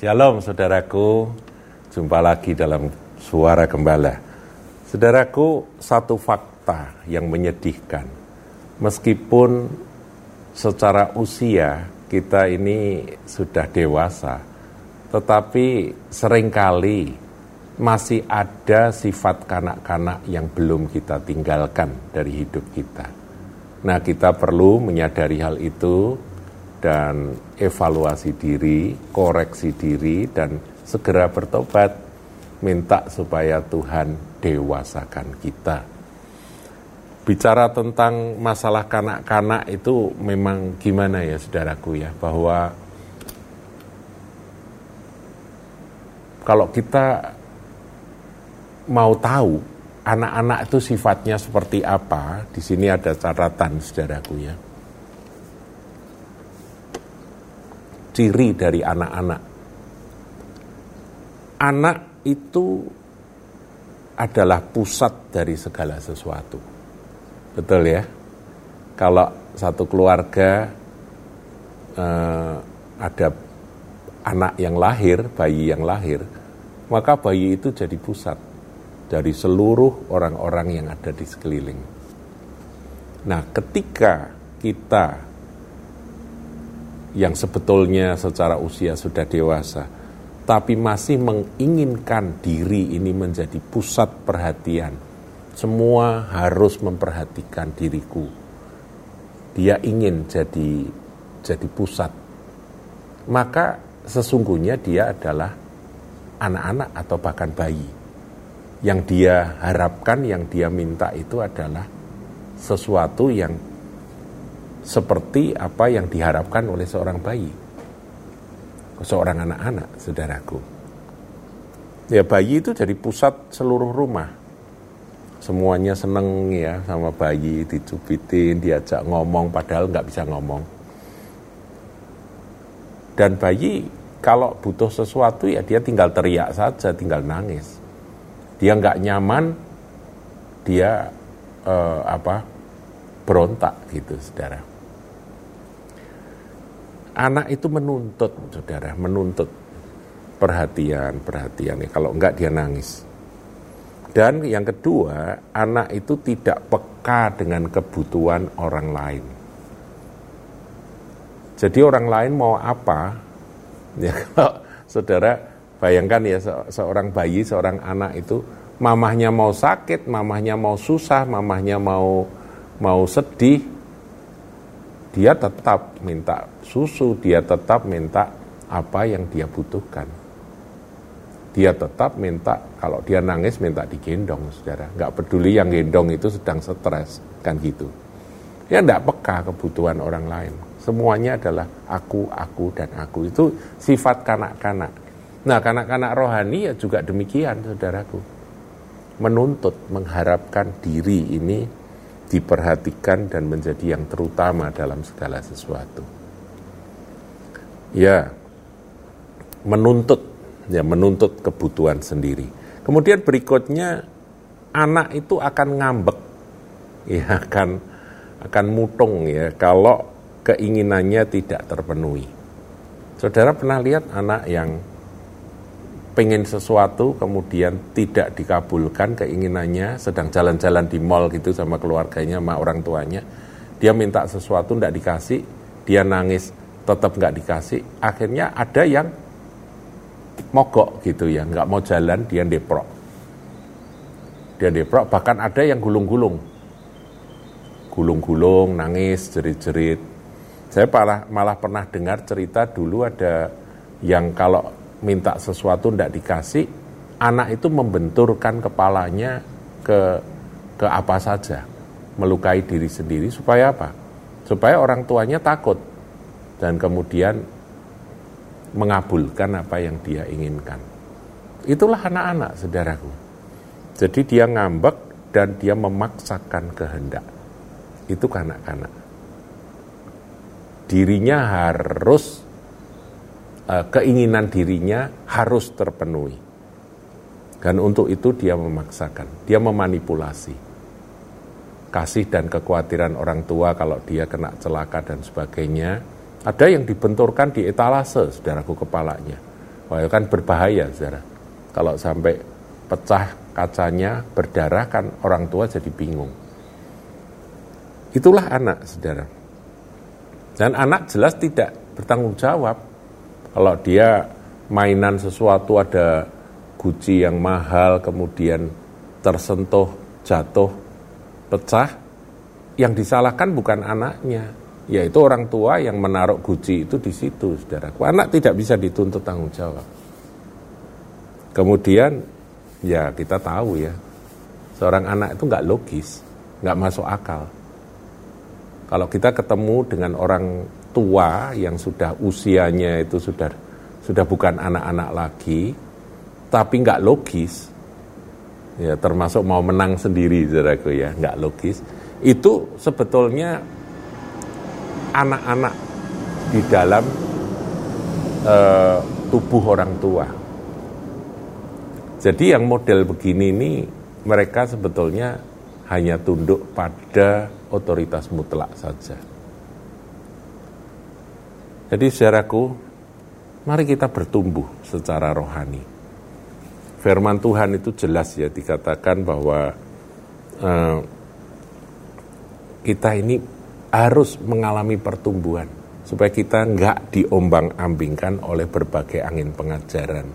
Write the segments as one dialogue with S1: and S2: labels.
S1: Shalom saudaraku, jumpa lagi dalam suara gembala. Saudaraku, satu fakta yang menyedihkan. Meskipun secara usia kita ini sudah dewasa, tetapi sering kali masih ada sifat kanak-kanak yang belum kita tinggalkan dari hidup kita. Nah, kita perlu menyadari hal itu dan evaluasi diri, koreksi diri, dan segera bertobat, minta supaya Tuhan dewasakan kita. Bicara tentang masalah kanak-kanak itu memang gimana ya saudaraku ya, bahwa kalau kita mau tahu anak-anak itu sifatnya seperti apa, di sini ada catatan saudaraku ya ciri dari anak-anak. Anak itu adalah pusat dari segala sesuatu. Betul ya? Kalau satu keluarga eh, ada anak yang lahir, bayi yang lahir, maka bayi itu jadi pusat dari seluruh orang-orang yang ada di sekeliling. Nah, ketika kita yang sebetulnya secara usia sudah dewasa, tapi masih menginginkan diri ini menjadi pusat perhatian. Semua harus memperhatikan diriku. Dia ingin jadi jadi pusat. Maka sesungguhnya dia adalah anak-anak atau bahkan bayi. Yang dia harapkan, yang dia minta itu adalah sesuatu yang seperti apa yang diharapkan oleh seorang bayi, seorang anak-anak, saudaraku. Ya bayi itu jadi pusat seluruh rumah. Semuanya seneng ya sama bayi, dicubitin, diajak ngomong padahal nggak bisa ngomong. Dan bayi kalau butuh sesuatu ya dia tinggal teriak saja, tinggal nangis. Dia nggak nyaman, dia eh, apa berontak gitu, saudara anak itu menuntut, saudara, menuntut perhatian, perhatian. Kalau enggak dia nangis. Dan yang kedua, anak itu tidak peka dengan kebutuhan orang lain. Jadi orang lain mau apa, ya kalau saudara bayangkan ya seorang bayi, seorang anak itu mamahnya mau sakit, mamahnya mau susah, mamahnya mau mau sedih, dia tetap minta susu, dia tetap minta apa yang dia butuhkan. Dia tetap minta, kalau dia nangis minta digendong, saudara. Nggak peduli yang gendong itu sedang stres, kan gitu. Ya nggak peka kebutuhan orang lain. Semuanya adalah aku, aku, dan aku. Itu sifat kanak-kanak. Nah, kanak-kanak rohani ya juga demikian, saudaraku. Menuntut, mengharapkan diri ini diperhatikan dan menjadi yang terutama dalam segala sesuatu. Ya, menuntut, ya menuntut kebutuhan sendiri. Kemudian berikutnya anak itu akan ngambek, ya akan akan mutung ya kalau keinginannya tidak terpenuhi. Saudara pernah lihat anak yang pengen sesuatu kemudian tidak dikabulkan keinginannya sedang jalan-jalan di mall gitu sama keluarganya sama orang tuanya dia minta sesuatu tidak dikasih dia nangis tetap nggak dikasih akhirnya ada yang mogok gitu ya nggak mau jalan dia deprok dia deprok bahkan ada yang gulung-gulung. Gulung-gulung nangis jerit-jerit. Saya malah malah pernah dengar cerita dulu ada yang kalau minta sesuatu tidak dikasih, anak itu membenturkan kepalanya ke ke apa saja, melukai diri sendiri supaya apa? Supaya orang tuanya takut dan kemudian mengabulkan apa yang dia inginkan. Itulah anak-anak, saudaraku. Jadi dia ngambek dan dia memaksakan kehendak. Itu kanak-kanak. Dirinya harus keinginan dirinya harus terpenuhi. Dan untuk itu dia memaksakan, dia memanipulasi. Kasih dan kekhawatiran orang tua kalau dia kena celaka dan sebagainya. Ada yang dibenturkan di etalase, saudaraku kepalanya. Wah, kan berbahaya, saudara. Kalau sampai pecah kacanya, berdarah kan orang tua jadi bingung. Itulah anak, saudara. Dan anak jelas tidak bertanggung jawab. Kalau dia mainan sesuatu ada guci yang mahal, kemudian tersentuh, jatuh, pecah, yang disalahkan bukan anaknya, yaitu orang tua yang menaruh guci itu di situ, saudaraku. Anak tidak bisa dituntut tanggung jawab. Kemudian, ya kita tahu ya, seorang anak itu nggak logis, nggak masuk akal. Kalau kita ketemu dengan orang tua yang sudah usianya itu sudah sudah bukan anak-anak lagi, tapi nggak logis, ya termasuk mau menang sendiri, saudaraku ya, nggak logis, itu sebetulnya anak-anak di dalam uh, tubuh orang tua. Jadi yang model begini ini mereka sebetulnya hanya tunduk pada otoritas mutlak saja. Jadi saudaraku, Mari kita bertumbuh secara rohani. Firman Tuhan itu jelas ya dikatakan bahwa uh, kita ini harus mengalami pertumbuhan supaya kita nggak diombang-ambingkan oleh berbagai angin pengajaran.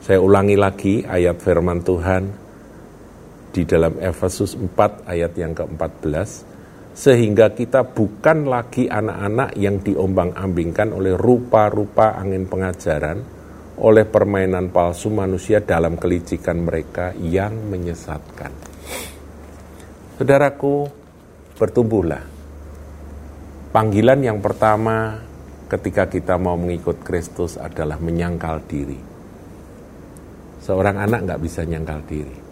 S1: Saya ulangi lagi ayat firman Tuhan di dalam Efesus 4 ayat yang ke-14 sehingga kita bukan lagi anak-anak yang diombang-ambingkan oleh rupa-rupa angin pengajaran, oleh permainan palsu manusia dalam kelicikan mereka yang menyesatkan. Saudaraku, bertumbuhlah. Panggilan yang pertama ketika kita mau mengikut Kristus adalah menyangkal diri. Seorang anak nggak bisa nyangkal diri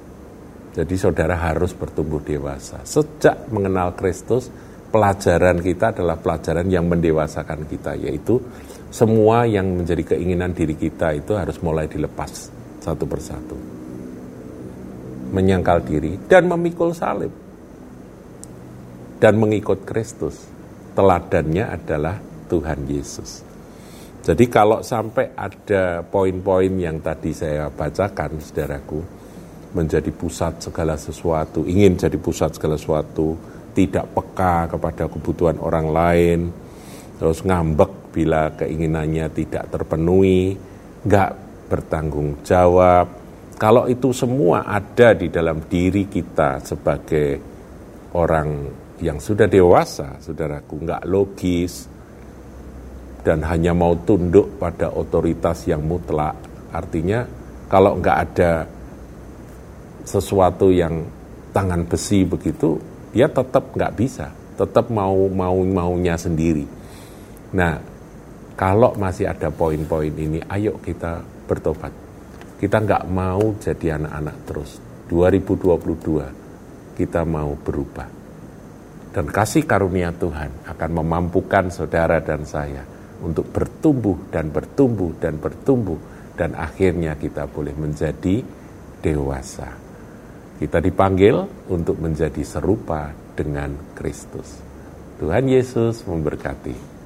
S1: jadi saudara harus bertumbuh dewasa. Sejak mengenal Kristus, pelajaran kita adalah pelajaran yang mendewasakan kita, yaitu semua yang menjadi keinginan diri kita itu harus mulai dilepas satu persatu. Menyangkal diri dan memikul salib. Dan mengikut Kristus. Teladannya adalah Tuhan Yesus. Jadi kalau sampai ada poin-poin yang tadi saya bacakan, saudaraku, menjadi pusat segala sesuatu, ingin jadi pusat segala sesuatu, tidak peka kepada kebutuhan orang lain, terus ngambek bila keinginannya tidak terpenuhi, nggak bertanggung jawab. Kalau itu semua ada di dalam diri kita sebagai orang yang sudah dewasa, saudaraku, nggak logis, dan hanya mau tunduk pada otoritas yang mutlak. Artinya kalau nggak ada sesuatu yang tangan besi begitu, dia tetap nggak bisa, tetap mau mau maunya sendiri. Nah, kalau masih ada poin-poin ini, ayo kita bertobat. Kita nggak mau jadi anak-anak terus. 2022 kita mau berubah. Dan kasih karunia Tuhan akan memampukan saudara dan saya untuk bertumbuh dan bertumbuh dan bertumbuh dan akhirnya kita boleh menjadi dewasa. Kita dipanggil untuk menjadi serupa dengan Kristus. Tuhan Yesus memberkati.